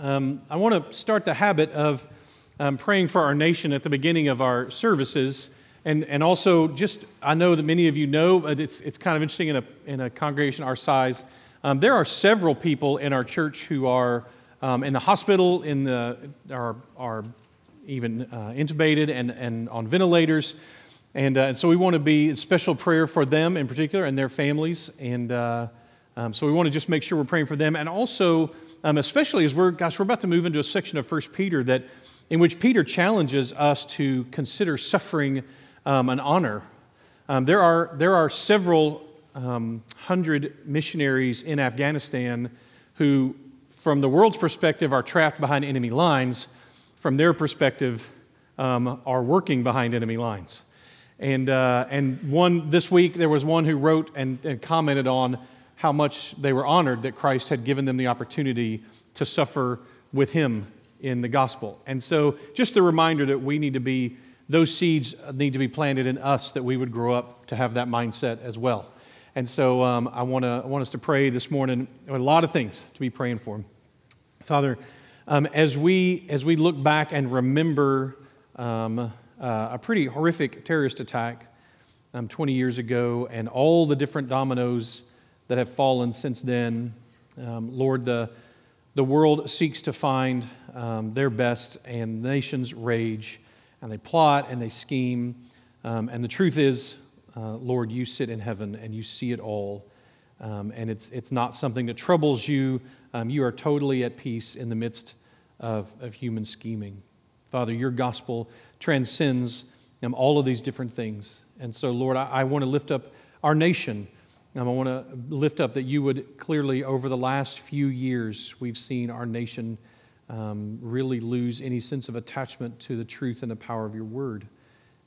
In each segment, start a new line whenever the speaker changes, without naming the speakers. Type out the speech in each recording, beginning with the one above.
Um, I want to start the habit of um, praying for our nation at the beginning of our services. And, and also, just I know that many of you know, but it's, it's kind of interesting in a, in a congregation our size. Um, there are several people in our church who are um, in the hospital, in the, are, are even uh, intubated and, and on ventilators. And, uh, and so we want to be special prayer for them in particular and their families. And uh, um, so we want to just make sure we're praying for them. And also, um, especially as we're, gosh, we're about to move into a section of First Peter that, in which Peter challenges us to consider suffering um, an honor. Um, there, are, there are several um, hundred missionaries in Afghanistan who, from the world's perspective, are trapped behind enemy lines. From their perspective, um, are working behind enemy lines. And, uh, and one this week, there was one who wrote and, and commented on how much they were honored that Christ had given them the opportunity to suffer with him in the gospel. And so, just the reminder that we need to be, those seeds need to be planted in us that we would grow up to have that mindset as well. And so, um, I, wanna, I want us to pray this morning, a lot of things to be praying for. Father, um, as, we, as we look back and remember um, uh, a pretty horrific terrorist attack um, 20 years ago and all the different dominoes that have fallen since then. Um, Lord, the, the world seeks to find um, their best, and nations rage, and they plot and they scheme. Um, and the truth is, uh, Lord, you sit in heaven and you see it all. Um, and it's, it's not something that troubles you. Um, you are totally at peace in the midst of, of human scheming. Father, your gospel transcends um, all of these different things. And so, Lord, I, I want to lift up our nation. Um, I want to lift up that you would clearly, over the last few years, we've seen our nation um, really lose any sense of attachment to the truth and the power of your word.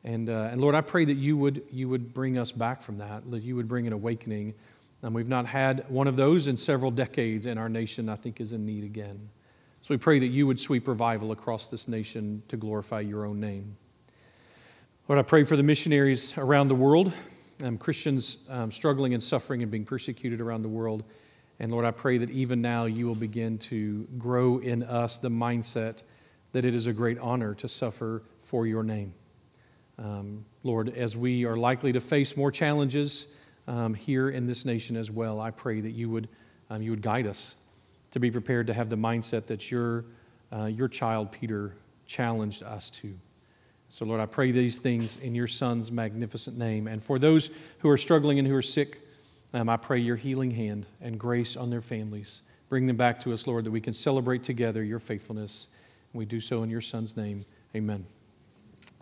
And, uh, and Lord, I pray that you would, you would bring us back from that, that you would bring an awakening. Um, we've not had one of those in several decades, and our nation, I think, is in need again. So we pray that you would sweep revival across this nation to glorify your own name. Lord, I pray for the missionaries around the world um, Christians um, struggling and suffering and being persecuted around the world. And Lord, I pray that even now you will begin to grow in us the mindset that it is a great honor to suffer for your name. Um, Lord, as we are likely to face more challenges um, here in this nation as well, I pray that you would, um, you would guide us to be prepared to have the mindset that your, uh, your child, Peter, challenged us to. So, Lord, I pray these things in your Son's magnificent name. And for those who are struggling and who are sick, um, I pray your healing hand and grace on their families. Bring them back to us, Lord, that we can celebrate together your faithfulness. We do so in your Son's name. Amen.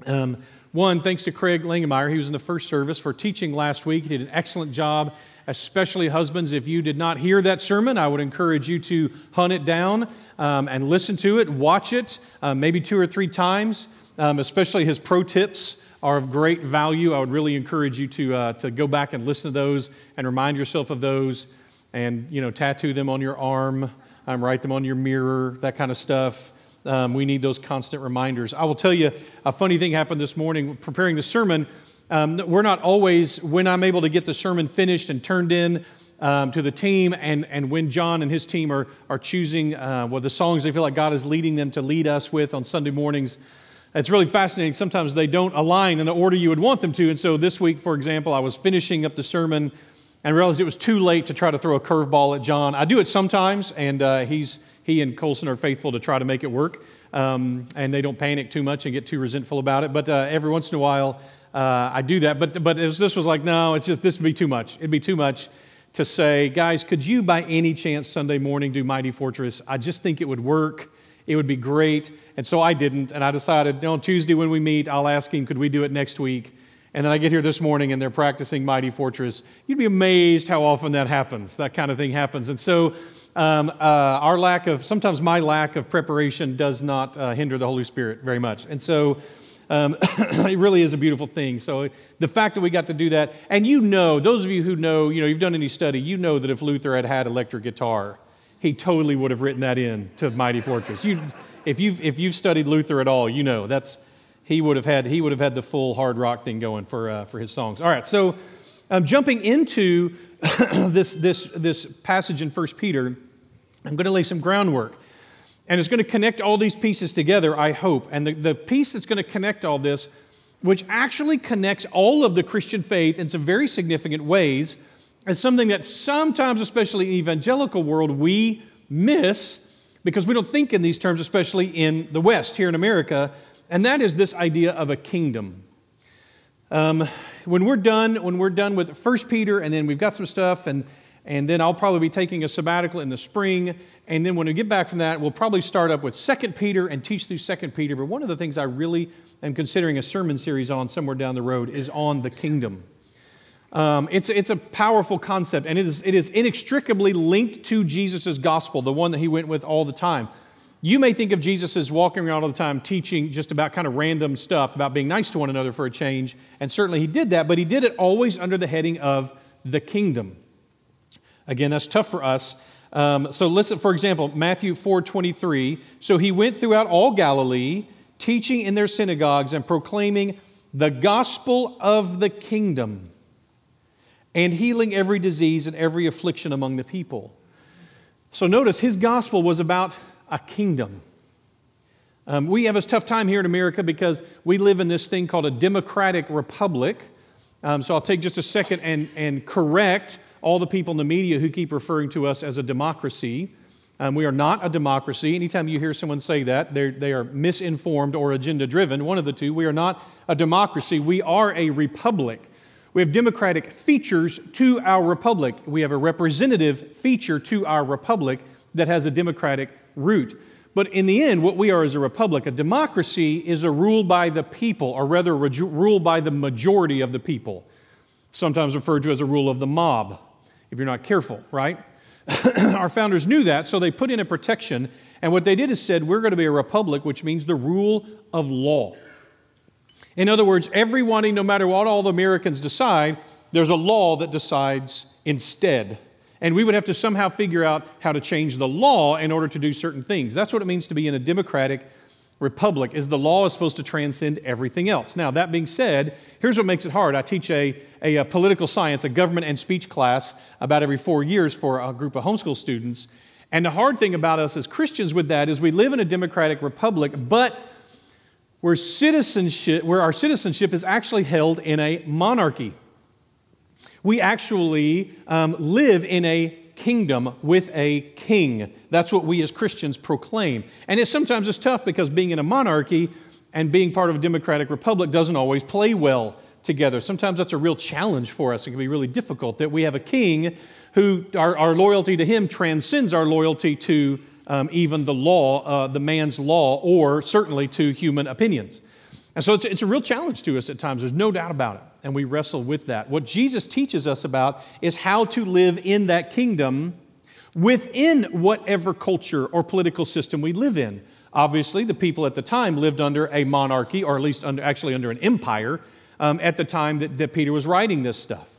Um, one, thanks to Craig Langemeyer. He was in the first service for teaching last week. He did an excellent job, especially husbands. If you did not hear that sermon, I would encourage you to hunt it down um, and listen to it, watch it, uh, maybe two or three times um, especially his pro tips are of great value. I would really encourage you to, uh, to go back and listen to those and remind yourself of those and, you know, tattoo them on your arm, um, write them on your mirror, that kind of stuff. Um, we need those constant reminders. I will tell you a funny thing happened this morning preparing the sermon. Um, we're not always, when I'm able to get the sermon finished and turned in um, to the team, and, and when John and his team are, are choosing uh, well, the songs they feel like God is leading them to lead us with on Sunday mornings, it's really fascinating. Sometimes they don't align in the order you would want them to. And so this week, for example, I was finishing up the sermon and realized it was too late to try to throw a curveball at John. I do it sometimes, and uh, he's, he and Colson are faithful to try to make it work. Um, and they don't panic too much and get too resentful about it. But uh, every once in a while, uh, I do that. But, but was, this was like, no, it's just, this would be too much. It'd be too much to say, guys, could you by any chance Sunday morning do Mighty Fortress? I just think it would work. It would be great. And so I didn't. And I decided on Tuesday when we meet, I'll ask him, could we do it next week? And then I get here this morning and they're practicing Mighty Fortress. You'd be amazed how often that happens. That kind of thing happens. And so um, uh, our lack of, sometimes my lack of preparation does not uh, hinder the Holy Spirit very much. And so um, it really is a beautiful thing. So the fact that we got to do that, and you know, those of you who know, you know, you've done any study, you know that if Luther had had electric guitar, he totally would have written that in to Mighty Fortress. You, if, you've, if you've studied Luther at all, you know that's, he, would have had, he would have had the full hard rock thing going for, uh, for his songs. All right, so um, jumping into this, this, this passage in 1 Peter, I'm going to lay some groundwork. And it's going to connect all these pieces together, I hope. And the, the piece that's going to connect all this, which actually connects all of the Christian faith in some very significant ways, is something that sometimes, especially in the evangelical world, we miss because we don't think in these terms, especially in the West, here in America, and that is this idea of a kingdom. Um, when we're done, when we're done with First Peter, and then we've got some stuff, and and then I'll probably be taking a sabbatical in the spring, and then when we get back from that, we'll probably start up with Second Peter and teach through Second Peter. But one of the things I really am considering a sermon series on somewhere down the road is on the kingdom. Um, it's, it's a powerful concept, and it is, it is inextricably linked to Jesus' gospel, the one that he went with all the time. You may think of Jesus as walking around all the time teaching just about kind of random stuff about being nice to one another for a change, and certainly he did that, but he did it always under the heading of the kingdom. Again, that's tough for us. Um, so listen, for example, Matthew 4 23. So he went throughout all Galilee, teaching in their synagogues and proclaiming the gospel of the kingdom and healing every disease and every affliction among the people. So notice his gospel was about a kingdom. Um, we have a tough time here in America because we live in this thing called a democratic republic. Um, so I'll take just a second and, and correct all the people in the media who keep referring to us as a democracy. Um, we are not a democracy. Anytime you hear someone say that, they are misinformed or agenda driven, one of the two. We are not a democracy. We are a republic. We have democratic features to our republic. We have a representative feature to our republic that has a democratic root. But in the end, what we are is a republic. A democracy is a rule by the people, or rather, rule by the majority of the people, sometimes referred to as a rule of the mob, if you're not careful, right? Our founders knew that, so they put in a protection. And what they did is said, we're going to be a republic, which means the rule of law. In other words, everybody, no matter what all the Americans decide, there's a law that decides instead. And we would have to somehow figure out how to change the law in order to do certain things. That's what it means to be in a democratic republic is the law is supposed to transcend everything else. Now, that being said, here's what makes it hard. I teach a, a, a, political science, a government and speech class about every four years for a group of homeschool students. And the hard thing about us as Christians with that is we live in a democratic republic, but where citizenship, where our citizenship is actually held in a monarchy. We actually um, live in a kingdom with a king. That's what we as Christians proclaim. And it's sometimes it's tough because being in a monarchy and being part of a democratic republic doesn't always play well together. Sometimes that's a real challenge for us. It can be really difficult that we have a king who our, our loyalty to him transcends our loyalty to um, even the law, uh, the man's law, or certainly to human opinions. And so it's, it's a real challenge to us at times, there's no doubt about it. And we wrestle with that. What Jesus teaches us about is how to live in that kingdom within whatever culture or political system we live in. Obviously, the people at the time lived under a monarchy, or at least under, actually under an empire, um, at the time that, that Peter was writing this stuff.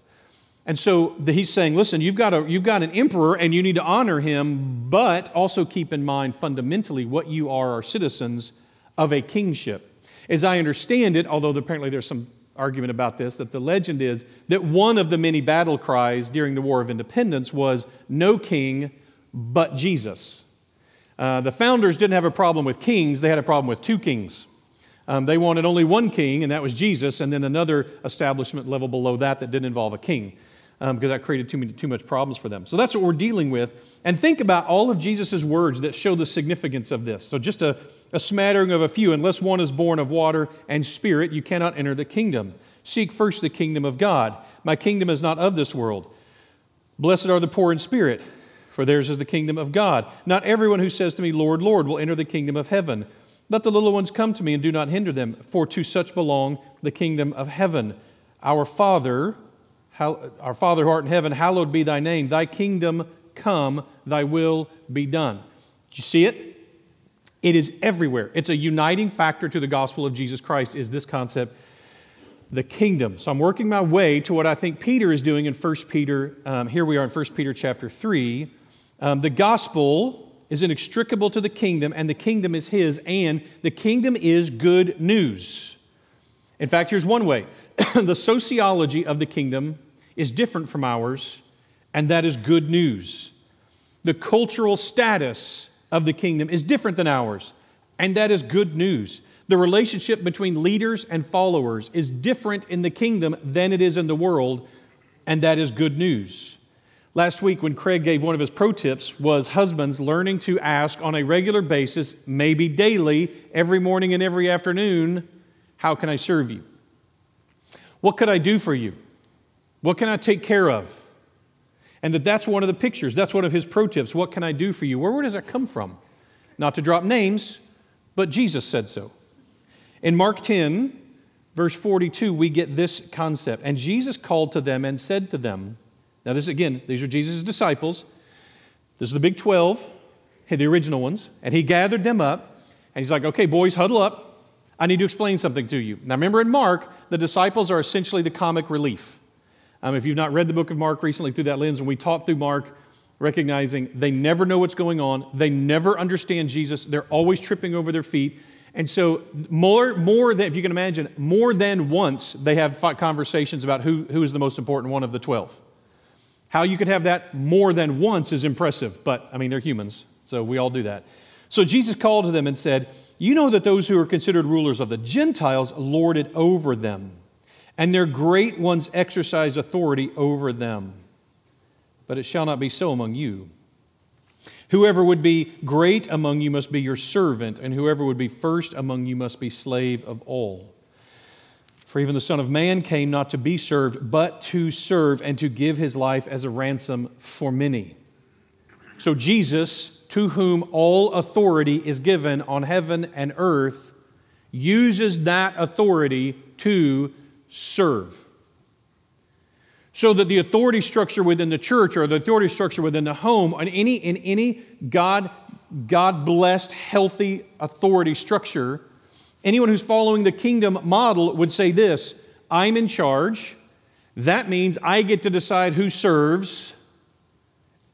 And so he's saying, listen, you've got, a, you've got an emperor and you need to honor him, but also keep in mind fundamentally what you are, are citizens of a kingship. As I understand it, although apparently there's some argument about this, that the legend is that one of the many battle cries during the War of Independence was, No king but Jesus. Uh, the founders didn't have a problem with kings, they had a problem with two kings. Um, they wanted only one king, and that was Jesus, and then another establishment level below that that didn't involve a king um, because that created too, many, too much problems for them. So that's what we're dealing with. And think about all of Jesus' words that show the significance of this. So just a, a smattering of a few. Unless one is born of water and spirit, you cannot enter the kingdom. Seek first the kingdom of God. My kingdom is not of this world. Blessed are the poor in spirit, for theirs is the kingdom of God. Not everyone who says to me, Lord, Lord, will enter the kingdom of heaven. Let the little ones come to me and do not hinder them, for to such belong the kingdom of heaven. Our Father, our Father who art in heaven, hallowed be thy name. Thy kingdom come, thy will be done. Do you see it? It is everywhere. It's a uniting factor to the gospel of Jesus Christ, is this concept, the kingdom. So I'm working my way to what I think Peter is doing in 1 Peter. Um, here we are in 1 Peter chapter 3. Um, the gospel is inextricable to the kingdom, and the kingdom is his, and the kingdom is good news. In fact, here's one way the sociology of the kingdom is different from ours, and that is good news. The cultural status of the kingdom is different than ours, and that is good news. The relationship between leaders and followers is different in the kingdom than it is in the world, and that is good news. Last week, when Craig gave one of his pro tips, was husbands learning to ask on a regular basis, maybe daily, every morning and every afternoon, How can I serve you? What could I do for you? What can I take care of? And that that's one of the pictures. That's one of his pro tips. What can I do for you? Where, where does that come from? Not to drop names, but Jesus said so. In Mark 10, verse 42, we get this concept. And Jesus called to them and said to them, now, this again, these are Jesus' disciples. This is the big 12, the original ones. And he gathered them up, and he's like, okay, boys, huddle up. I need to explain something to you. Now, remember in Mark, the disciples are essentially the comic relief. Um, if you've not read the book of Mark recently through that lens, when we taught through Mark, recognizing they never know what's going on, they never understand Jesus, they're always tripping over their feet. And so, more, more than, if you can imagine, more than once, they have conversations about who, who is the most important one of the 12. How you could have that more than once is impressive, but I mean, they're humans, so we all do that. So Jesus called to them and said, You know that those who are considered rulers of the Gentiles lord it over them, and their great ones exercise authority over them. But it shall not be so among you. Whoever would be great among you must be your servant, and whoever would be first among you must be slave of all. For even the Son of Man came not to be served, but to serve and to give his life as a ransom for many. So, Jesus, to whom all authority is given on heaven and earth, uses that authority to serve. So that the authority structure within the church or the authority structure within the home, in any, in any God, God blessed, healthy authority structure, Anyone who's following the kingdom model would say this I'm in charge. That means I get to decide who serves,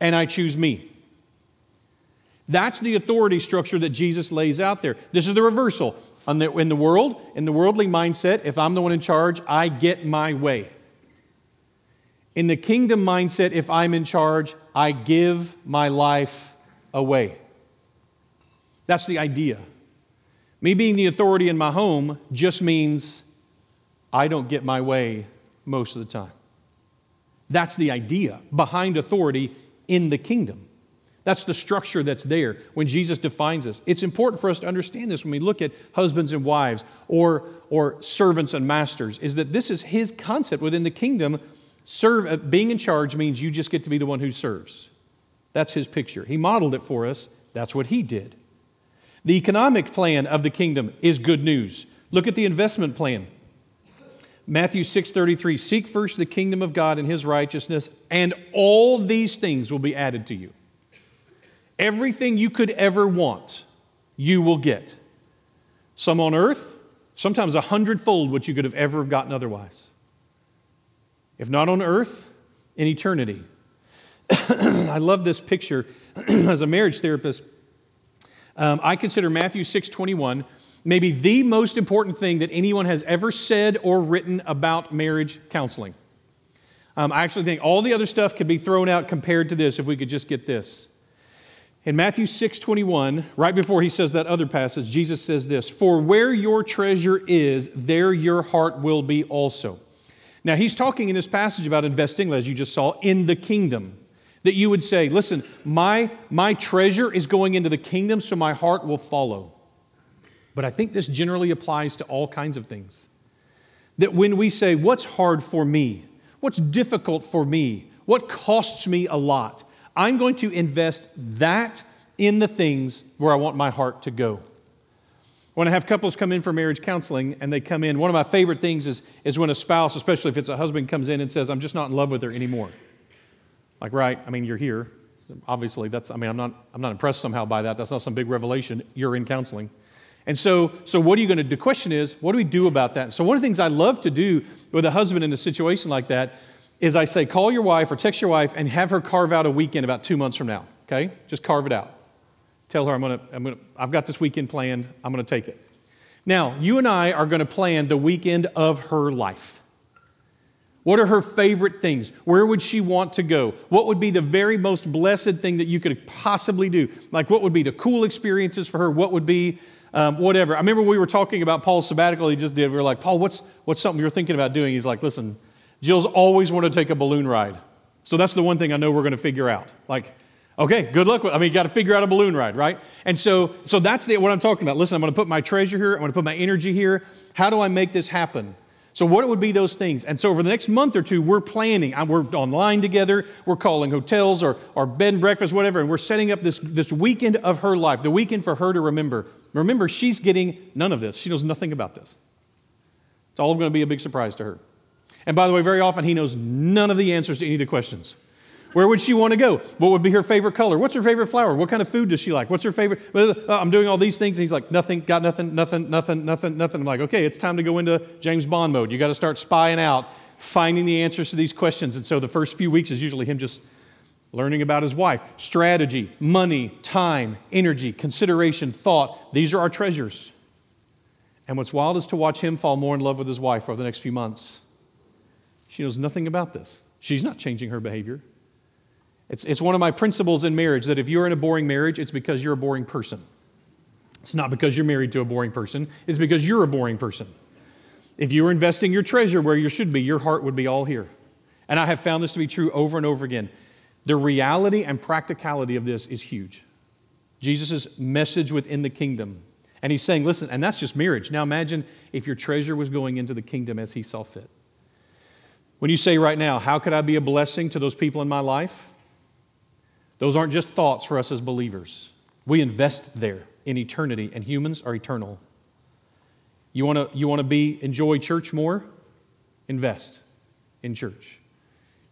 and I choose me. That's the authority structure that Jesus lays out there. This is the reversal. In the, in the world, in the worldly mindset, if I'm the one in charge, I get my way. In the kingdom mindset, if I'm in charge, I give my life away. That's the idea. Me being the authority in my home just means I don't get my way most of the time. That's the idea behind authority in the kingdom. That's the structure that's there when Jesus defines us. It's important for us to understand this when we look at husbands and wives or, or servants and masters, is that this is his concept within the kingdom. Serve, uh, being in charge means you just get to be the one who serves. That's his picture. He modeled it for us. That's what he did. The economic plan of the kingdom is good news. Look at the investment plan. Matthew 6:33 Seek first the kingdom of God and his righteousness and all these things will be added to you. Everything you could ever want, you will get. Some on earth, sometimes a hundredfold what you could have ever gotten otherwise. If not on earth, in eternity. I love this picture as a marriage therapist. Um, I consider Matthew 6:21 maybe the most important thing that anyone has ever said or written about marriage counseling. Um, I actually think all the other stuff could be thrown out compared to this if we could just get this. In Matthew 6:21, right before he says that other passage, Jesus says this, "For where your treasure is, there your heart will be also." Now, he's talking in this passage about investing, as you just saw, in the kingdom that you would say, listen, my, my treasure is going into the kingdom, so my heart will follow. But I think this generally applies to all kinds of things. That when we say, what's hard for me? What's difficult for me? What costs me a lot? I'm going to invest that in the things where I want my heart to go. When I have couples come in for marriage counseling and they come in, one of my favorite things is, is when a spouse, especially if it's a husband, comes in and says, I'm just not in love with her anymore. Like, right, I mean, you're here. Obviously, that's, I mean, I'm not, I'm not impressed somehow by that. That's not some big revelation. You're in counseling. And so, so what are you going to do? The question is, what do we do about that? So, one of the things I love to do with a husband in a situation like that is I say, call your wife or text your wife and have her carve out a weekend about two months from now. Okay? Just carve it out. Tell her, I'm to, I'm to, I've got this weekend planned. I'm to take it. Now, you and I are to plan the weekend of her life. What are her favorite things? Where would she want to go? What would be the very most blessed thing that you could possibly do? Like, what would be the cool experiences for her? What would be um, whatever? I remember we were talking about Paul's sabbatical he just did. We were like, Paul, what's, what's something you're thinking about doing? He's like, listen, Jill's always wanted to take a balloon ride. So that's the one thing I know we're going to figure out. Like, okay, good luck. With, I mean, you got to figure out a balloon ride, right? And so, so that's the, what I'm talking about. Listen, I'm going to put my treasure here. I'm going to put my energy here. How do I make this happen? So, what would be those things? And so, over the next month or two, we're planning. We're online together. We're calling hotels or, or bed and breakfast, whatever. And we're setting up this, this weekend of her life, the weekend for her to remember. Remember, she's getting none of this. She knows nothing about this. It's all going to be a big surprise to her. And by the way, very often he knows none of the answers to any of the questions. Where would she want to go? What would be her favorite color? What's her favorite flower? What kind of food does she like? What's her favorite? I'm doing all these things. And he's like, nothing, got nothing, nothing, nothing, nothing, nothing. I'm like, okay, it's time to go into James Bond mode. You got to start spying out, finding the answers to these questions. And so the first few weeks is usually him just learning about his wife. Strategy, money, time, energy, consideration, thought. These are our treasures. And what's wild is to watch him fall more in love with his wife over the next few months. She knows nothing about this. She's not changing her behavior. It's, it's one of my principles in marriage that if you're in a boring marriage, it's because you're a boring person. It's not because you're married to a boring person, it's because you're a boring person. If you were investing your treasure where you should be, your heart would be all here. And I have found this to be true over and over again. The reality and practicality of this is huge. Jesus' message within the kingdom. And he's saying, listen, and that's just marriage. Now imagine if your treasure was going into the kingdom as he saw fit. When you say right now, how could I be a blessing to those people in my life? Those aren't just thoughts for us as believers. We invest there in eternity, and humans are eternal. You want to you want to be enjoy church more? Invest in church.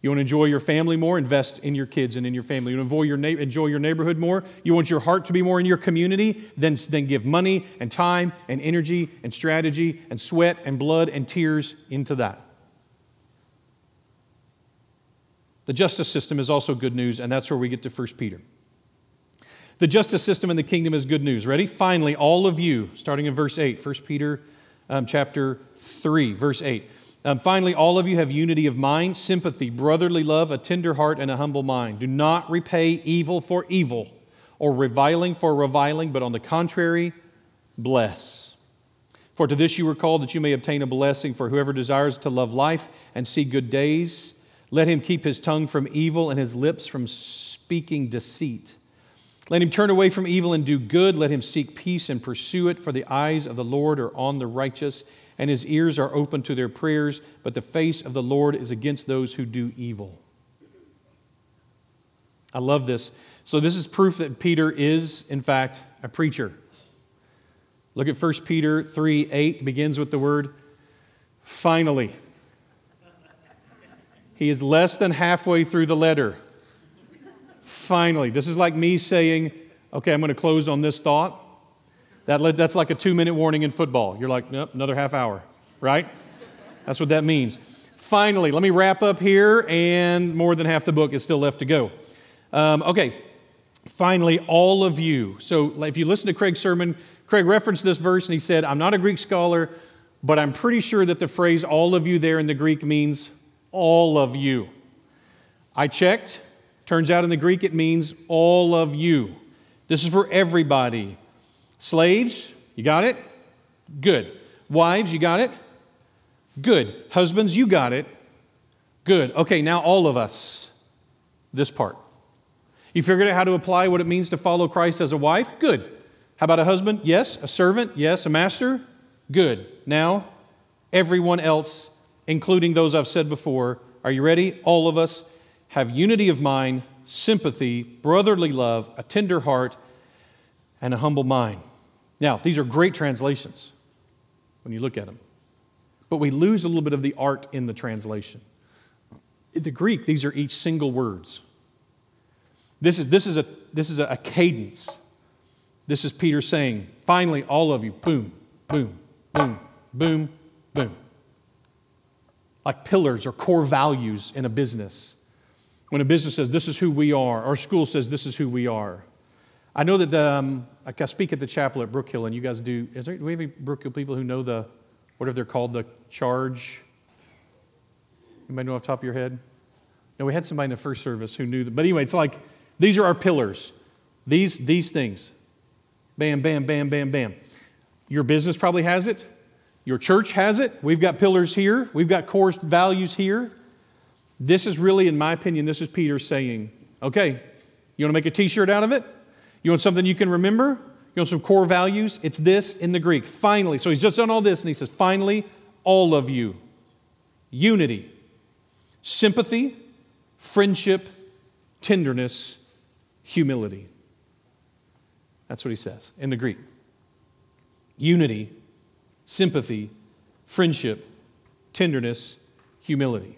You want to enjoy your family more? Invest in your kids and in your family. You want to enjoy your, na- enjoy your neighborhood more? You want your heart to be more in your community? Then, then give money and time and energy and strategy and sweat and blood and tears into that. The justice system is also good news, and that's where we get to 1 Peter. The justice system in the kingdom is good news. Ready? Finally, all of you, starting in verse 8, 1 Peter um, chapter 3, verse 8. Um, finally, all of you have unity of mind, sympathy, brotherly love, a tender heart, and a humble mind. Do not repay evil for evil or reviling for reviling, but on the contrary, bless. For to this you were called that you may obtain a blessing, for whoever desires to love life and see good days let him keep his tongue from evil and his lips from speaking deceit. Let him turn away from evil and do good. Let him seek peace and pursue it, for the eyes of the Lord are on the righteous, and his ears are open to their prayers, but the face of the Lord is against those who do evil. I love this. So, this is proof that Peter is, in fact, a preacher. Look at 1 Peter 3 8, begins with the word finally. He is less than halfway through the letter. Finally, this is like me saying, okay, I'm going to close on this thought. That, that's like a two minute warning in football. You're like, nope, another half hour, right? That's what that means. Finally, let me wrap up here, and more than half the book is still left to go. Um, okay, finally, all of you. So if you listen to Craig's sermon, Craig referenced this verse and he said, I'm not a Greek scholar, but I'm pretty sure that the phrase all of you there in the Greek means all of you. I checked. Turns out in the Greek it means all of you. This is for everybody. Slaves, you got it? Good. Wives, you got it? Good. Husbands, you got it? Good. Okay, now all of us. This part. You figured out how to apply what it means to follow Christ as a wife? Good. How about a husband? Yes. A servant? Yes. A master? Good. Now, everyone else including those I've said before. Are you ready? All of us have unity of mind, sympathy, brotherly love, a tender heart, and a humble mind. Now, these are great translations when you look at them, but we lose a little bit of the art in the translation. In the Greek, these are each single words. This is, this is, a, this is a cadence. This is Peter saying, finally, all of you, boom, boom, boom, boom, boom like pillars or core values in a business. When a business says, This is who we are, or school says, This is who we are. I know that um, like I speak at the chapel at Brookhill, and you guys do. Is there, do we have any Brookhill people who know the, whatever they're called, the charge? Anybody know off the top of your head? No, we had somebody in the first service who knew that. But anyway, it's like these are our pillars. These, these things. Bam, bam, bam, bam, bam. Your business probably has it. Your church has it. We've got pillars here. We've got core values here. This is really, in my opinion, this is Peter saying, okay, you want to make a t shirt out of it? You want something you can remember? You want some core values? It's this in the Greek. Finally. So he's just done all this and he says, finally, all of you. Unity, sympathy, friendship, tenderness, humility. That's what he says in the Greek. Unity, sympathy, friendship, tenderness, humility.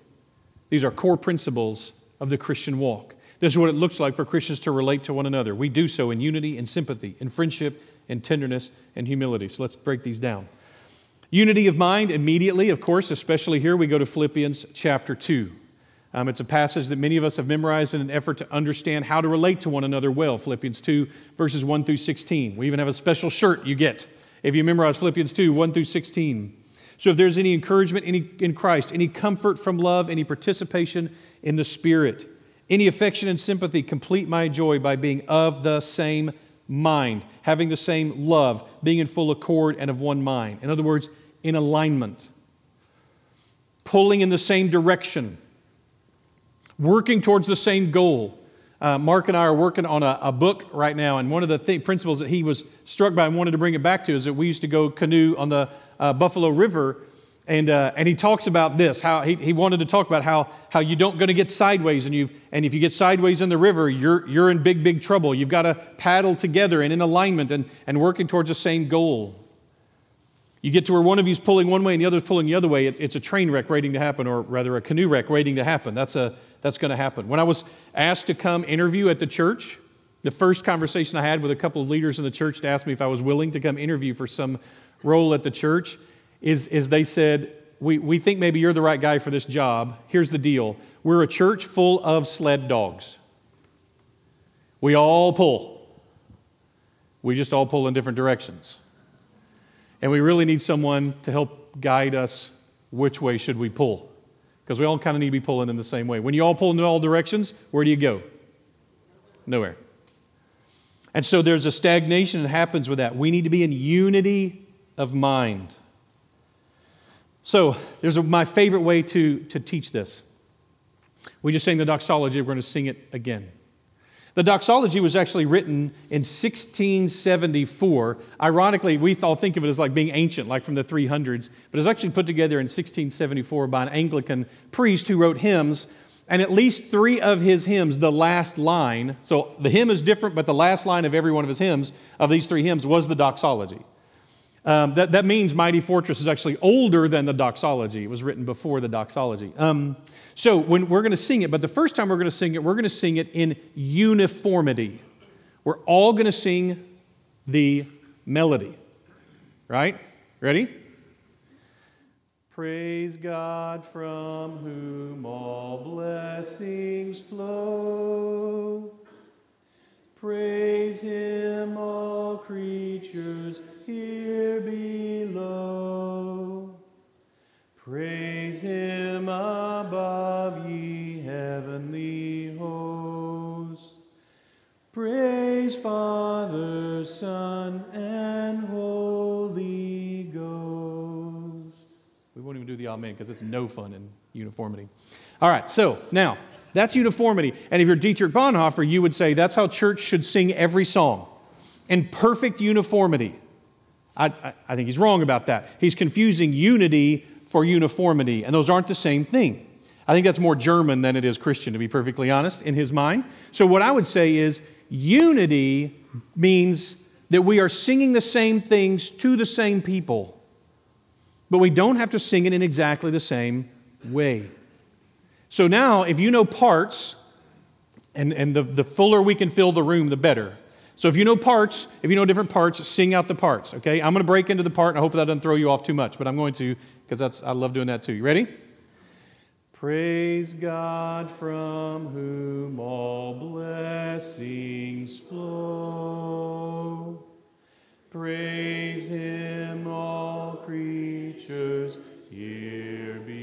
These are core principles of the Christian walk. This is what it looks like for Christians to relate to one another. We do so in unity and sympathy, in friendship and tenderness and humility. So let's break these down. Unity of mind, immediately, of course, especially here, we go to Philippians chapter 2. Um, it's a passage that many of us have memorized in an effort to understand how to relate to one another well. Philippians 2, verses 1 through 16. We even have a special shirt you get if you memorize Philippians 2, 1 through 16. So if there's any encouragement any, in Christ, any comfort from love, any participation in the Spirit, any affection and sympathy, complete my joy by being of the same mind, having the same love, being in full accord and of one mind. In other words, in alignment, pulling in the same direction, working towards the same goal. Uh, Mark and I are working on a, a book right now, and one of the th- principles that he was struck by and wanted to bring it back to is that we used to go canoe on the uh, Buffalo River, and, uh, and he talks about this how he, he wanted to talk about how, how you don't going to get sideways, and, you and if you get sideways in the river, you're, you're in big, big trouble. You've got to paddle together and in alignment and, and working towards the same goal. You get to where one of you is pulling one way and the other is pulling the other way, it, it's a train wreck waiting to happen, or rather a canoe wreck waiting to happen. That's a, that's going to happen. When I was asked to come interview at the church, the first conversation I had with a couple of leaders in the church to ask me if I was willing to come interview for some role at the church is, is they said, we, we think maybe you're the right guy for this job. Here's the deal we're a church full of sled dogs. We all pull. We just all pull in different directions. And we really need someone to help guide us which way should we pull because we all kind of need to be pulling in the same way. When you all pull in all directions, where do you go? Nowhere. And so there's a stagnation that happens with that. We need to be in unity of mind. So there's a, my favorite way to, to teach this. We just sang the doxology, we're going to sing it again. The doxology was actually written in 1674. Ironically, we all think of it as like being ancient, like from the 300s, but it was actually put together in 1674 by an Anglican priest who wrote hymns. And at least three of his hymns, the last line, so the hymn is different, but the last line of every one of his hymns, of these three hymns, was the doxology. Um, that, that means Mighty Fortress is actually older than the doxology. It was written before the doxology. Um, so when we're going to sing it, but the first time we're going to sing it, we're going to sing it in uniformity. We're all going to sing the melody. Right? Ready? Praise God from whom all blessings flow. Praise Him, all creatures here below. Praise him above, ye heavenly hosts. Praise Father, Son, and Holy Ghost. We won't even do the Amen because it's no fun in uniformity. All right, so now that's uniformity. And if you're Dietrich Bonhoeffer, you would say that's how church should sing every song in perfect uniformity. I, I, I think he's wrong about that. He's confusing unity for uniformity, and those aren't the same thing. I think that's more German than it is Christian, to be perfectly honest, in his mind. So, what I would say is unity means that we are singing the same things to the same people, but we don't have to sing it in exactly the same way. So, now if you know parts, and, and the, the fuller we can fill the room, the better. So if you know parts, if you know different parts, sing out the parts, okay? I'm going to break into the part, and I hope that doesn't throw you off too much, but I'm going to because that's I love doing that too. You ready? Praise God from whom all blessings flow. Praise him, all creatures here below.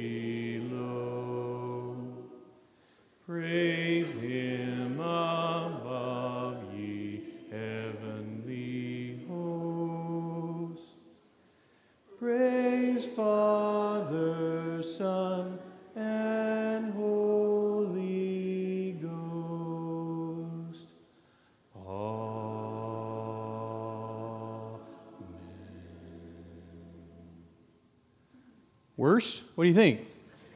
Father, Son, and Holy Ghost. Amen. Worse? What do you think?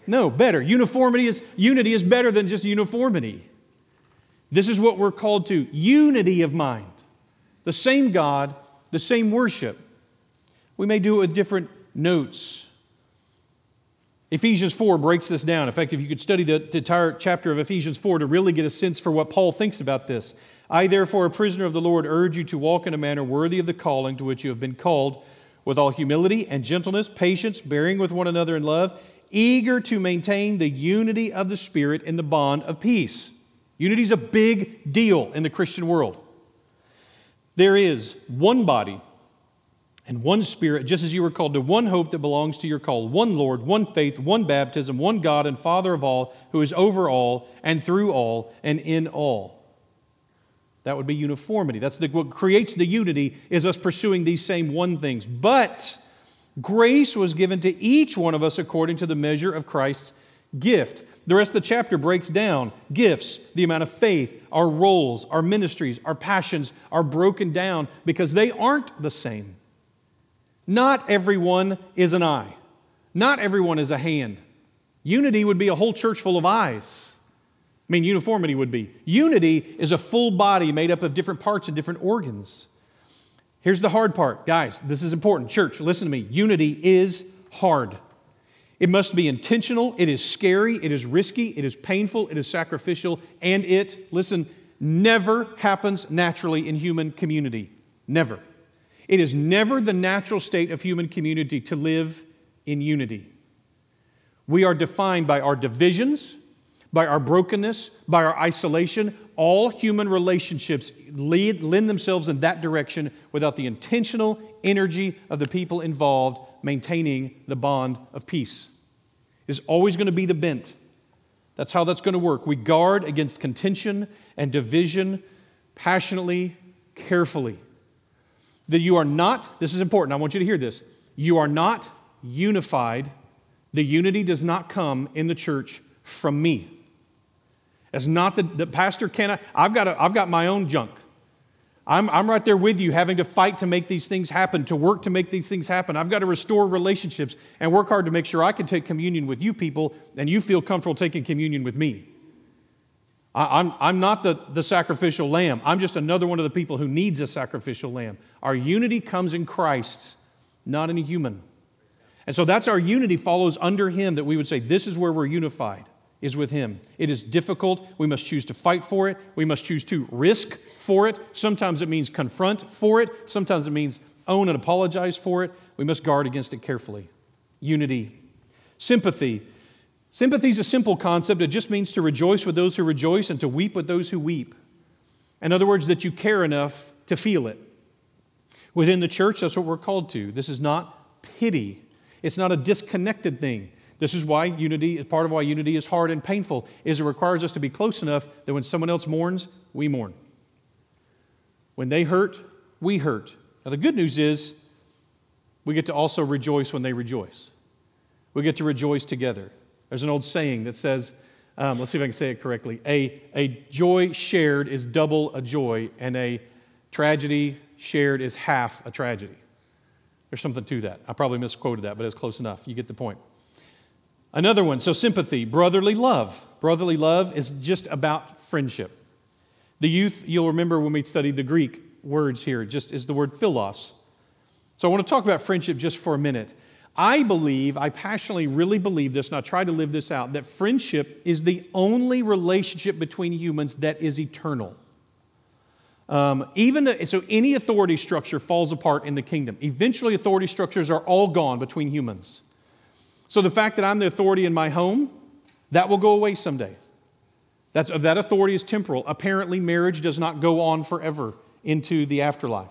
No, better. Uniformity is unity is better than just uniformity. This is what we're called to, unity of mind. The same God, the same worship. We may do it with different notes. Ephesians 4 breaks this down. In fact, if you could study the, entire chapter of Ephesians 4 to really get a sense for what Paul thinks about this. I, therefore, a prisoner of the Lord, urge you to walk in a manner worthy of the calling to which you have been called, with all humility and gentleness, patience, bearing with one another in love eager to maintain the unity of the Spirit in the bond of peace. Unity is a big deal in the Christian world. There is one body and one Spirit, just as you were called to one hope that belongs to your call, one Lord, one faith, one baptism, one God and Father of all, who is over all and through all and in all. That would be uniformity. That's the, what creates the unity is us pursuing these same one things. But Grace was given to each one of us according to the measure of Christ's gift. The rest of the chapter breaks down gifts, the amount of faith, our roles, our ministries, our passions are broken down because they aren't the same. Not everyone is an eye, not everyone is a hand. Unity would be a whole church full of eyes. I mean, uniformity would be. Unity is a full body made up of different parts and different organs. Here's the hard part. Guys, this is important. Church, listen to me. Unity is hard. It must be intentional. It is scary. It is risky. It is painful. It is sacrificial. And it, listen, never happens naturally in human community. Never. It is never the natural state of human community to live in unity. We are defined by our divisions, by our brokenness, by our isolation, all human relationships lead, lend themselves in that direction without the intentional energy of the people involved maintaining the bond of peace. Is always going to be the bent. That's how that's going to work. We guard against contention and division passionately, carefully. That you are not, this is important, I want you to hear this. You are not unified. The unity does not come in the church from me. It's not that the pastor cannot, I've got, a, I've got my own junk. I'm, I'm right there with you, having to fight to make these things happen, to work to make these things happen. I've got to restore relationships and work hard to make sure I can take communion with you people and you feel comfortable taking communion with me. I, I'm, I'm not the, the sacrificial lamb. I'm just another one of the people who needs a sacrificial lamb. Our unity comes in Christ, not in a human. And so that's our unity follows under Him that we would say, this is where we're unified is with Him. It is difficult. We must choose to fight for it. We must choose to risk for it. Sometimes it means confront for it. Sometimes it means own and apologize for it. We must guard against it carefully. Unity. Sympathy. Sympathy is a simple concept. It just means to rejoice with those who rejoice and to weep with those who weep. In other words, that you care enough to feel it. Within the church, that's what we're called to. This is not pity, it's not a disconnected thing. This is why unity is part of why unity is hard and painful, is it requires us to be close enough that when someone else mourns, we mourn. When they hurt, we hurt. Now the good news is we get to also rejoice when they rejoice. We get to rejoice together. There's an old saying that says, um, let's see if I can say it correctly. A, a joy shared is double a joy, and a tragedy shared is half a tragedy. There's something to that. I probably misquoted that, but it's close enough. You get the point. Another one, so sympathy, brotherly love. Brotherly love is just about friendship. The youth, you'll remember when we studied the Greek words here, just is the word philos. So I want to talk about friendship just for a minute. I believe, I passionately really believe this, and I try to live this out, that friendship is the only relationship between humans that is eternal. Um, even so, any authority structure falls apart in the kingdom. Eventually, authority structures are all gone between humans. So the fact that I'm the authority in my home, that will go away someday. That's, that authority is temporal. Apparently, marriage does not go on forever into the afterlife.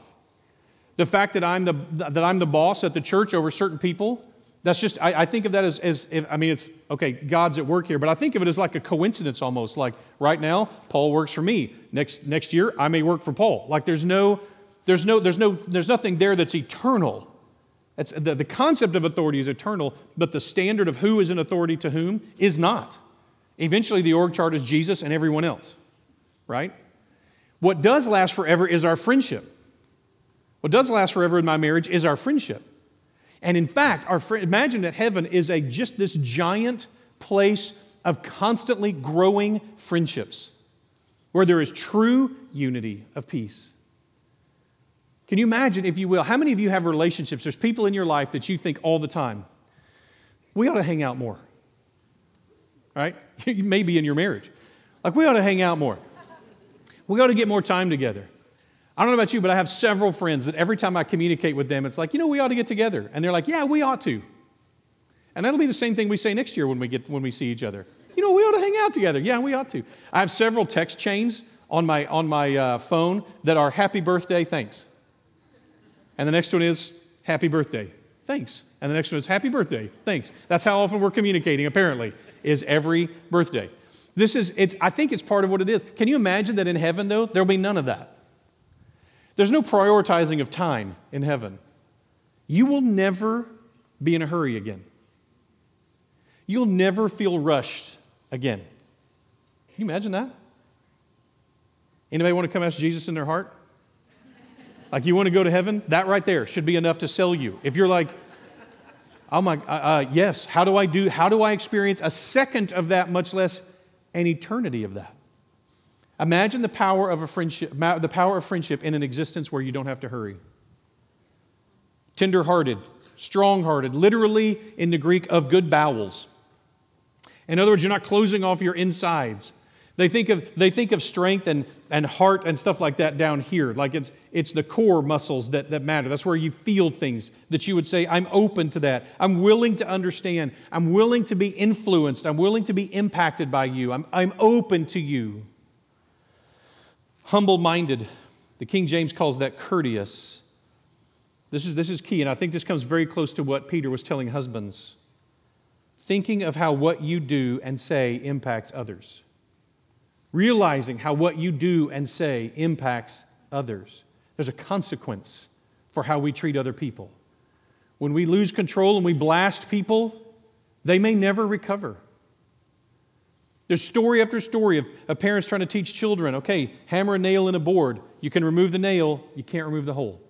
The fact that I'm the, that I'm the boss at the church over certain people, that's just, I, I think of that as, as if, I mean, it's, okay, God's at work here, but I think of it as like a coincidence almost. Like right now, Paul works for me. Next, next year, I may work for Paul. Like there's no, there's no, there's no, there's nothing there that's eternal. It's, the, the concept of authority is eternal, but the standard of who is an authority to whom is not. Eventually, the org chart is Jesus and everyone else, right? What does last forever is our friendship. What does last forever in my marriage is our friendship. And in fact, our friend, imagine that heaven is a just this giant place of constantly growing friendships where there is true unity of peace. Can you imagine, if you will, how many of you have relationships? There's people in your life that you think all the time, we ought to hang out more. Right? Maybe in your marriage. Like, we ought to hang out more. We ought to get more time together. I don't know about you, but I have several friends that every time I communicate with them, it's like, you know, we ought to get together. And they're like, yeah, we ought to. And that'll be the same thing we say next year when we, get, when we see each other. You know, we ought to hang out together. Yeah, we ought to. I have several text chains on my, on my uh, phone that are happy birthday, thanks. And the next one is happy birthday, thanks. And the next one is happy birthday, thanks. That's how often we're communicating, apparently, is every birthday. This is, it's, I think it's part of what it is. Can you imagine that in heaven, though, there'll be none of that? There's no prioritizing of time in heaven. You will never be in a hurry again. You'll never feel rushed again. Can you imagine that? Anybody want to come ask Jesus in their heart? Like you want to go to heaven? That right there should be enough to sell you. If you're like, oh my, uh, uh, yes, how do I do, how do I experience a second of that, much less an eternity of that? Imagine the power of a friendship, the power of friendship in an existence where you don't have to hurry. Tender-hearted, strong-hearted, literally in the Greek of good bowels. In other words, you're not closing off your insides. They think of, they think of strength and, and heart and stuff like that down here. Like it's, it's the core muscles that, that matter. That's where you feel things that you would say, I'm open to that. I'm willing to understand. I'm willing to be influenced. I'm willing to be impacted by you. I'm, I'm open to you humble minded. The King James calls that courteous. This is, this is key, and I think this comes very close to what Peter was telling husbands. Thinking of how what you do and say impacts others. Realizing how what you do and say impacts others. There's a consequence for how we treat other people. When we lose control and we blast people, they may never recover. There's story after story of, of parents trying to teach children okay, hammer a nail in a board. You can remove the nail, you can't remove the hole.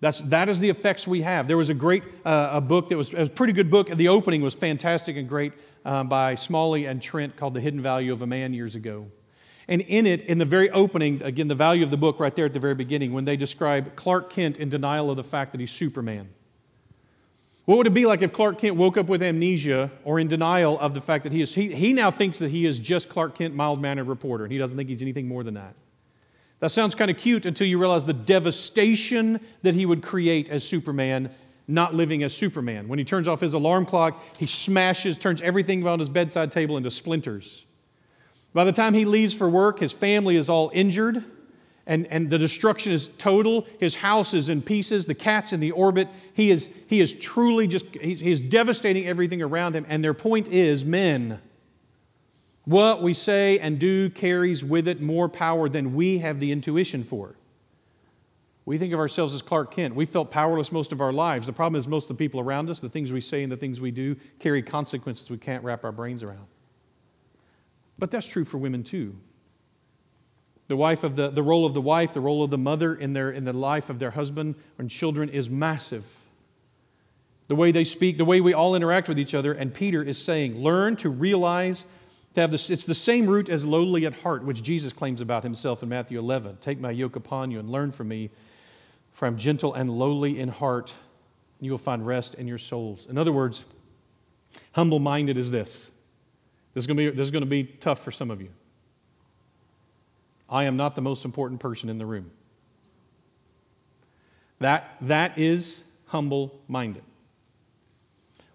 That's, that is the effects we have. There was a great uh, a book that was, was, a pretty good book. The opening was fantastic and great um, by Smalley and Trent called The Hidden Value of a Man years ago. And in it, in the very opening, again, the value of the book right there at the very beginning, when they describe Clark Kent in denial of the fact that he's Superman. What would it be like if Clark Kent woke up with amnesia or in denial of the fact that he is, he, he now thinks that he is just Clark Kent, mild mannered reporter, and he doesn't think he's anything more than that? That sounds kind of cute until you realize the devastation that he would create as Superman, not living as Superman. When he turns off his alarm clock, he smashes, turns everything on his bedside table into splinters. By the time he leaves for work, his family is all injured and, and the destruction is total. His house is in pieces. The cat's in the orbit. He is, he is truly just, he's, he's devastating everything around him. And their point is men, what we say and do carries with it more power than we have the intuition for. We think of ourselves as Clark Kent. We felt powerless most of our lives. The problem is, most of the people around us, the things we say and the things we do, carry consequences we can't wrap our brains around. But that's true for women too. The wife of the, the role of the wife, the role of the mother in, their, in the life of their husband and children is massive. The way they speak, the way we all interact with each other, and Peter is saying, learn to realize, to have this, it's the same root as lowly at heart, which Jesus claims about himself in Matthew 11. Take my yoke upon you and learn from me, for I'm gentle and lowly in heart, and you will find rest in your souls. In other words, humble minded is this. This is, going to be, this is going to be tough for some of you. I am not the most important person in the room. That, that is humble minded.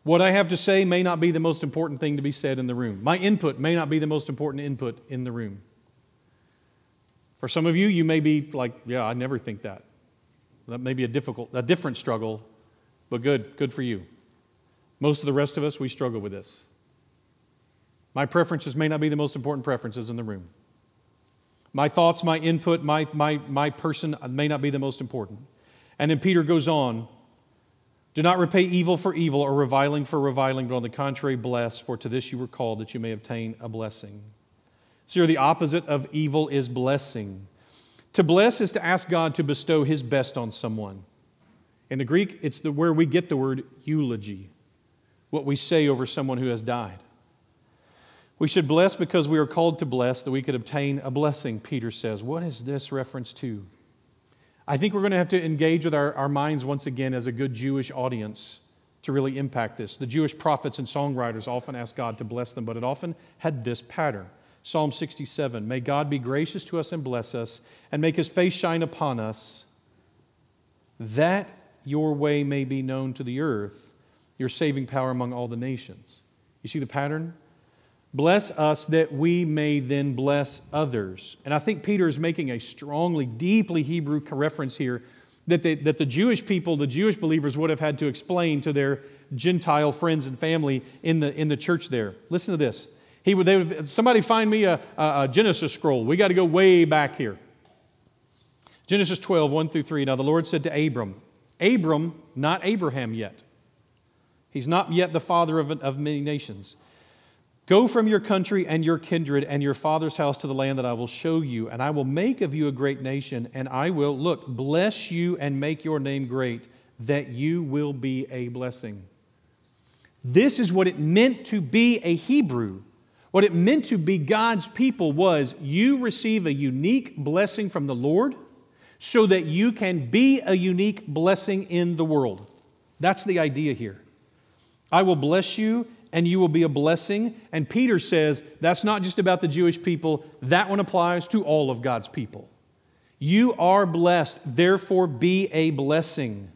What I have to say may not be the most important thing to be said in the room. My input may not be the most important input in the room. For some of you, you may be like, yeah, I never think that. That may be a difficult, a different struggle, but good, good for you. Most of the rest of us, we struggle with this. My preferences may not be the most important preferences in the room. My thoughts, my input, my, my, my person may not be the most important. And then Peter goes on Do not repay evil for evil or reviling for reviling, but on the contrary, bless, for to this you were called, that you may obtain a blessing. So, here the opposite of evil is blessing. To bless is to ask God to bestow his best on someone. In the Greek, it's the, where we get the word eulogy, what we say over someone who has died. We should bless because we are called to bless that we could obtain a blessing, Peter says. What is this reference to? I think we're going to have to engage with our, our minds once again as a good Jewish audience to really impact this. The Jewish prophets and songwriters often ask God to bless them, but it often had this pattern. Psalm 67 May God be gracious to us and bless us, and make his face shine upon us, that your way may be known to the earth, your saving power among all the nations. You see the pattern? Bless us that we may then bless others. And I think Peter is making a strongly, deeply Hebrew reference here that the, that the Jewish people, the Jewish believers, would have had to explain to their Gentile friends and family in the, in the church there. Listen to this. He would, they would, somebody find me a, a Genesis scroll. We got to go way back here. Genesis 12, 1 through 3. Now the Lord said to Abram, Abram, not Abraham yet. He's not yet the father of, of many nations. Go from your country and your kindred and your father's house to the land that I will show you, and I will make of you a great nation, and I will, look, bless you and make your name great, that you will be a blessing. This is what it meant to be a Hebrew. What it meant to be God's people was you receive a unique blessing from the Lord so that you can be a unique blessing in the world. That's the idea here. I will bless you and you will be a blessing. And Peter says that's not just about the Jewish people, that one applies to all of God's people. You are blessed, therefore be a blessing.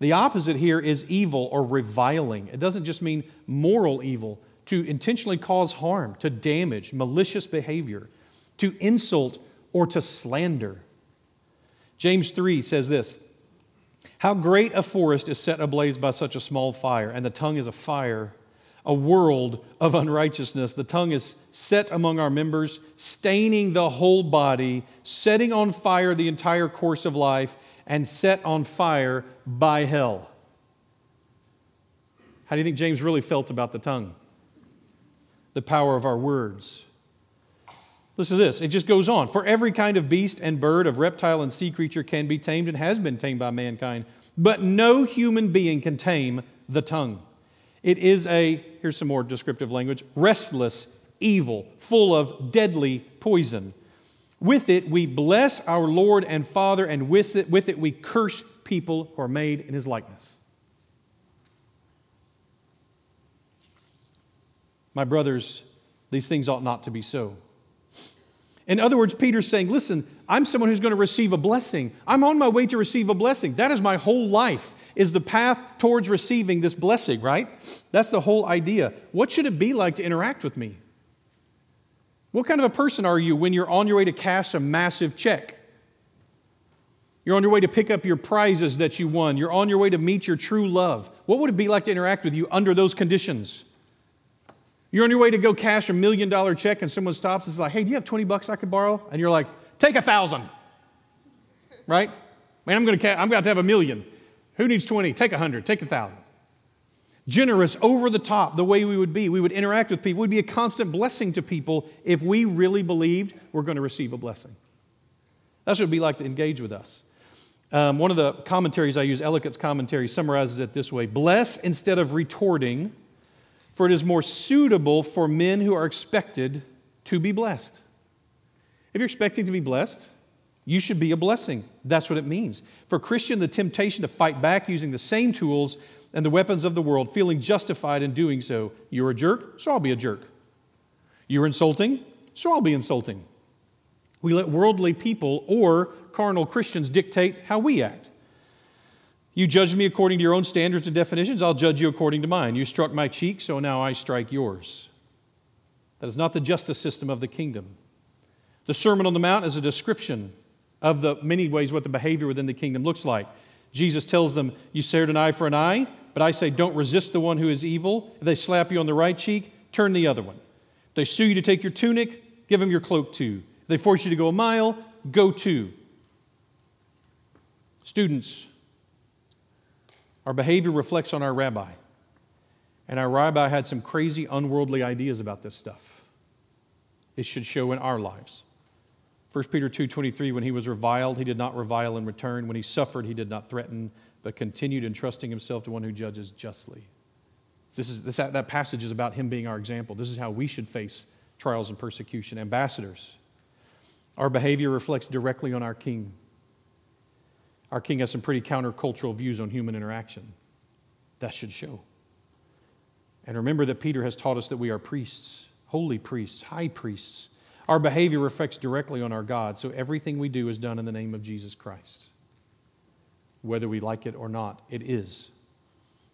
The opposite here is evil or reviling. It doesn't just mean moral evil, to intentionally cause harm, to damage, malicious behavior, to insult, or to slander. James 3 says this How great a forest is set ablaze by such a small fire, and the tongue is a fire a world of unrighteousness. The tongue is set among our members, staining the whole body, setting on fire the entire course of life, and set on fire by hell. How do you think James really felt about the tongue? The power of our words. Listen to this. It just goes on. For every kind of beast and bird, of reptile and sea creature can be tamed and has been tamed by mankind, but no human being can tame the tongue. It is a, here's some more descriptive language, restless, evil, full of deadly poison. With it, we bless our Lord and Father, and with it, with it, we curse people who are made in his likeness. My brothers, these things ought not to be so. In other words, Peter's saying, Listen, I'm someone who's going to receive a blessing. I'm on my way to receive a blessing. That is my whole life is the path towards receiving this blessing, right? That's the whole idea. What should it be like to interact with me? What kind of a person are you when you're on your way to cash a massive check? You're on your way to pick up your prizes that you won. You're on your way to meet your true love. What would it be like to interact with you under those conditions? You're on your way to go cash a million dollar check and someone stops and is like, hey, do you have 20 bucks I could borrow? And you're like, take a thousand. Right? Man, I'm going to, I'm going to have a million. Who needs 20? Take 100, take 1,000. Generous, over the top, the way we would be. We would interact with people. We'd be a constant blessing to people if we really believed we're going to receive a blessing. That's what it'd be like to engage with us. Um, one of the commentaries I use, Ellicott's commentary, summarizes it this way Bless instead of retorting, for it is more suitable for men who are expected to be blessed. If you're expecting to be blessed, you should be a blessing. That's what it means. For Christian, the temptation to fight back using the same tools and the weapons of the world, feeling justified in doing so. You're a jerk, so I'll be a jerk. You're insulting, so I'll be insulting. We let worldly people or carnal Christians dictate how we act. You judge me according to your own standards and definitions, I'll judge you according to mine. You struck my cheek, so now I strike yours. That is not the justice system of the kingdom. The Sermon on the Mount is a description of the many ways what the behavior within the kingdom looks like. Jesus tells them, You serve an eye for an eye, but I say, don't resist the one who is evil. If they slap you on the right cheek, turn the other one. If they sue you to take your tunic, give them your cloak too. If they force you to go a mile, go two. Students, our behavior reflects on our rabbi. And our rabbi had some crazy, unworldly ideas about this stuff. It should show in our lives. 1 Peter 2:23 when he was reviled he did not revile in return when he suffered he did not threaten but continued entrusting himself to one who judges justly. This is, this, that passage is about him being our example. This is how we should face trials and persecution. Ambassadors, our behavior reflects directly on our king. Our king has some pretty countercultural views on human interaction. That should show. And remember that Peter has taught us that we are priests, holy priests, high priests. Our behavior reflects directly on our God, so everything we do is done in the name of Jesus Christ. Whether we like it or not, it is.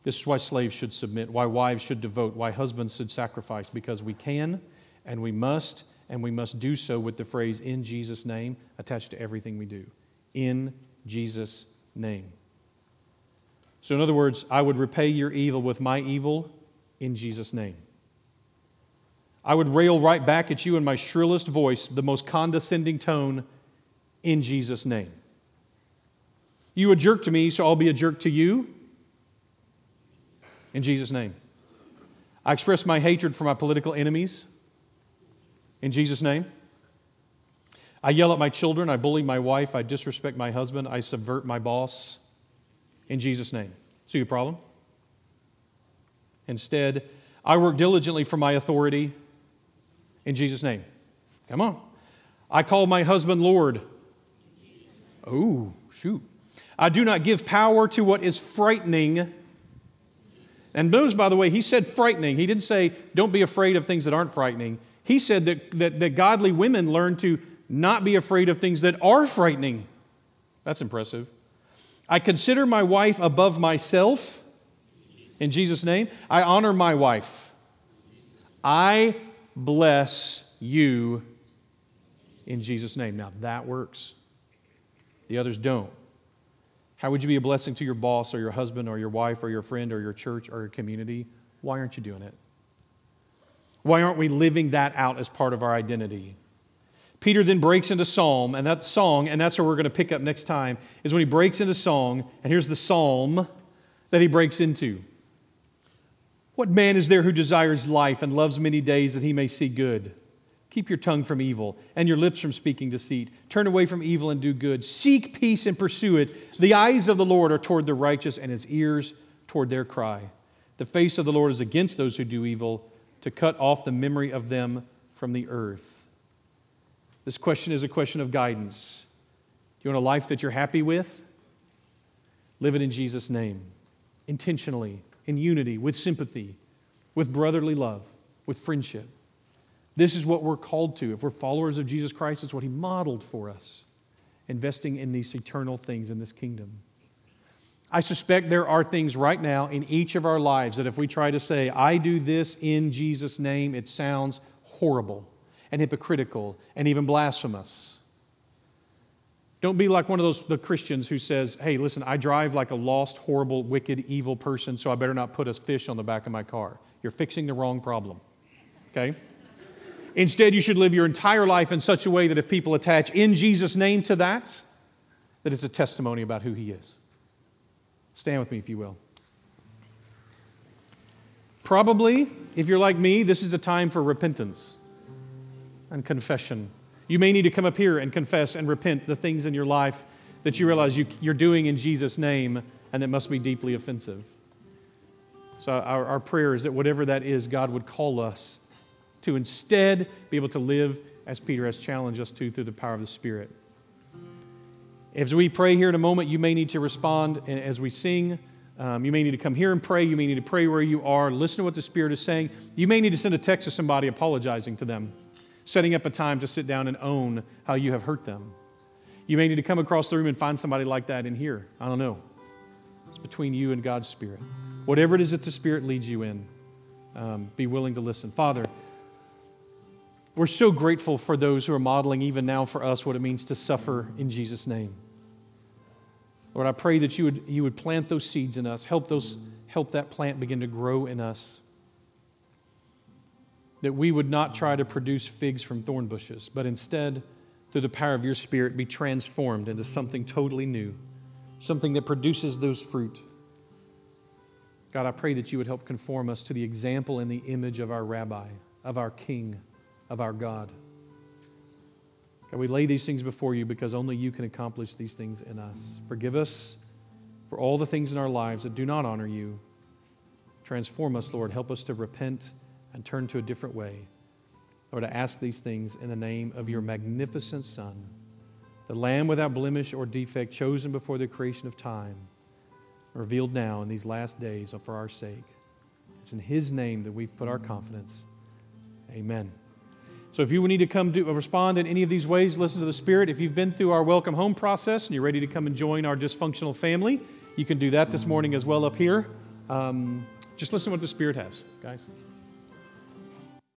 This is why slaves should submit, why wives should devote, why husbands should sacrifice, because we can and we must, and we must do so with the phrase in Jesus' name attached to everything we do. In Jesus' name. So, in other words, I would repay your evil with my evil in Jesus' name. I would rail right back at you in my shrillest voice, the most condescending tone, in Jesus' name. You a jerk to me, so I'll be a jerk to you in Jesus' name. I express my hatred for my political enemies in Jesus' name. I yell at my children, I bully my wife, I disrespect my husband, I subvert my boss in Jesus' name. See the problem? Instead, I work diligently for my authority in Jesus' name. Come on. I call my husband Lord. Oh, shoot. I do not give power to what is frightening and notice, by the way, he said frightening. He didn't say, don't be afraid of things that aren't frightening. He said that, that, that godly women learn to not be afraid of things that are frightening. That's impressive. I consider my wife above myself in Jesus' name. I honor my wife. I bless you in Jesus' name. Now that works. The others don't. How would you be a blessing to your boss or your husband or your wife or your friend or your church or your community? Why aren't you doing it? Why aren't we living that out as part of our identity? Peter then breaks into psalm, and that song, and that's where we're going to pick up next time, is when he breaks into song, and here's the psalm that he breaks into. What man is there who desires life and loves many days that he may see good? Keep your tongue from evil and your lips from speaking deceit. Turn away from evil and do good. Seek peace and pursue it. The eyes of the Lord are toward the righteous, and his ears toward their cry. The face of the Lord is against those who do evil, to cut off the memory of them from the earth. This question is a question of guidance. Do you want a life that you're happy with? Live it in Jesus' name, intentionally, in unity, with sympathy, with brotherly love, with friendship. This is what we're called to. If we're followers of Jesus Christ, it's what He modeled for us, investing in these eternal things in this kingdom. I suspect there are things right now in each of our lives that if we try to say, I do this in Jesus' name, it sounds horrible and hypocritical and even blasphemous. Don't be like one of those the Christians who says, "Hey, listen, I drive like a lost, horrible, wicked, evil person, so I better not put a fish on the back of my car." You're fixing the wrong problem. Okay? Instead, you should live your entire life in such a way that if people attach in Jesus' name to that, that it's a testimony about who He is. Stand with me, if you will. Probably, if you're like me, this is a time for repentance and confession. You may need to come up here and confess and repent the things in your life that you realize you, are doing in Jesus' name and that must be deeply offensive. So, our, our prayer is that whatever that is, God would call us to instead be able to live as Peter has challenged us to through the power of the Spirit. As we pray here in a moment, you may need to respond as we sing. Um, you may need to come here and pray. You may need to pray where you are. Listen to what the Spirit is saying. You may need to send a text to somebody apologizing to them, setting up a time to sit down and own how you have hurt them. You may need to come across the room and find somebody like that in here. I don't know. It's between you and God's Spirit. Whatever it is that the Spirit leads you in, um, be willing to listen. Father, we're so grateful for those who are modeling, even now, for us what it means to suffer in Jesus' name. Lord, I pray that you would, you would plant those seeds in us, help, those, help that plant begin to grow in us. That we would not try to produce figs from thorn bushes, but instead, through the power of your Spirit, be transformed into something totally new, something that produces those fruit. God, I pray that you would help conform us to the example and the image of our rabbi, of our king of our God. God, we lay these things before you because only you can accomplish these things in us. Forgive us for all the things in our lives that do not honor you. Transform us, Lord. Help us to repent and turn to a different way. Lord, I ask these things in the name of your magnificent Son, the Lamb without blemish or defect, chosen before the creation of time, revealed now in these last days for our sake. It's in his name that we've put our confidence. Amen. So if you need to come to respond in any of these ways, listen to the Spirit. If you've been through our welcome home process and you're ready to come and join our dysfunctional family, you can do that this morning as well up here. Um, just listen to what the Spirit has, guys.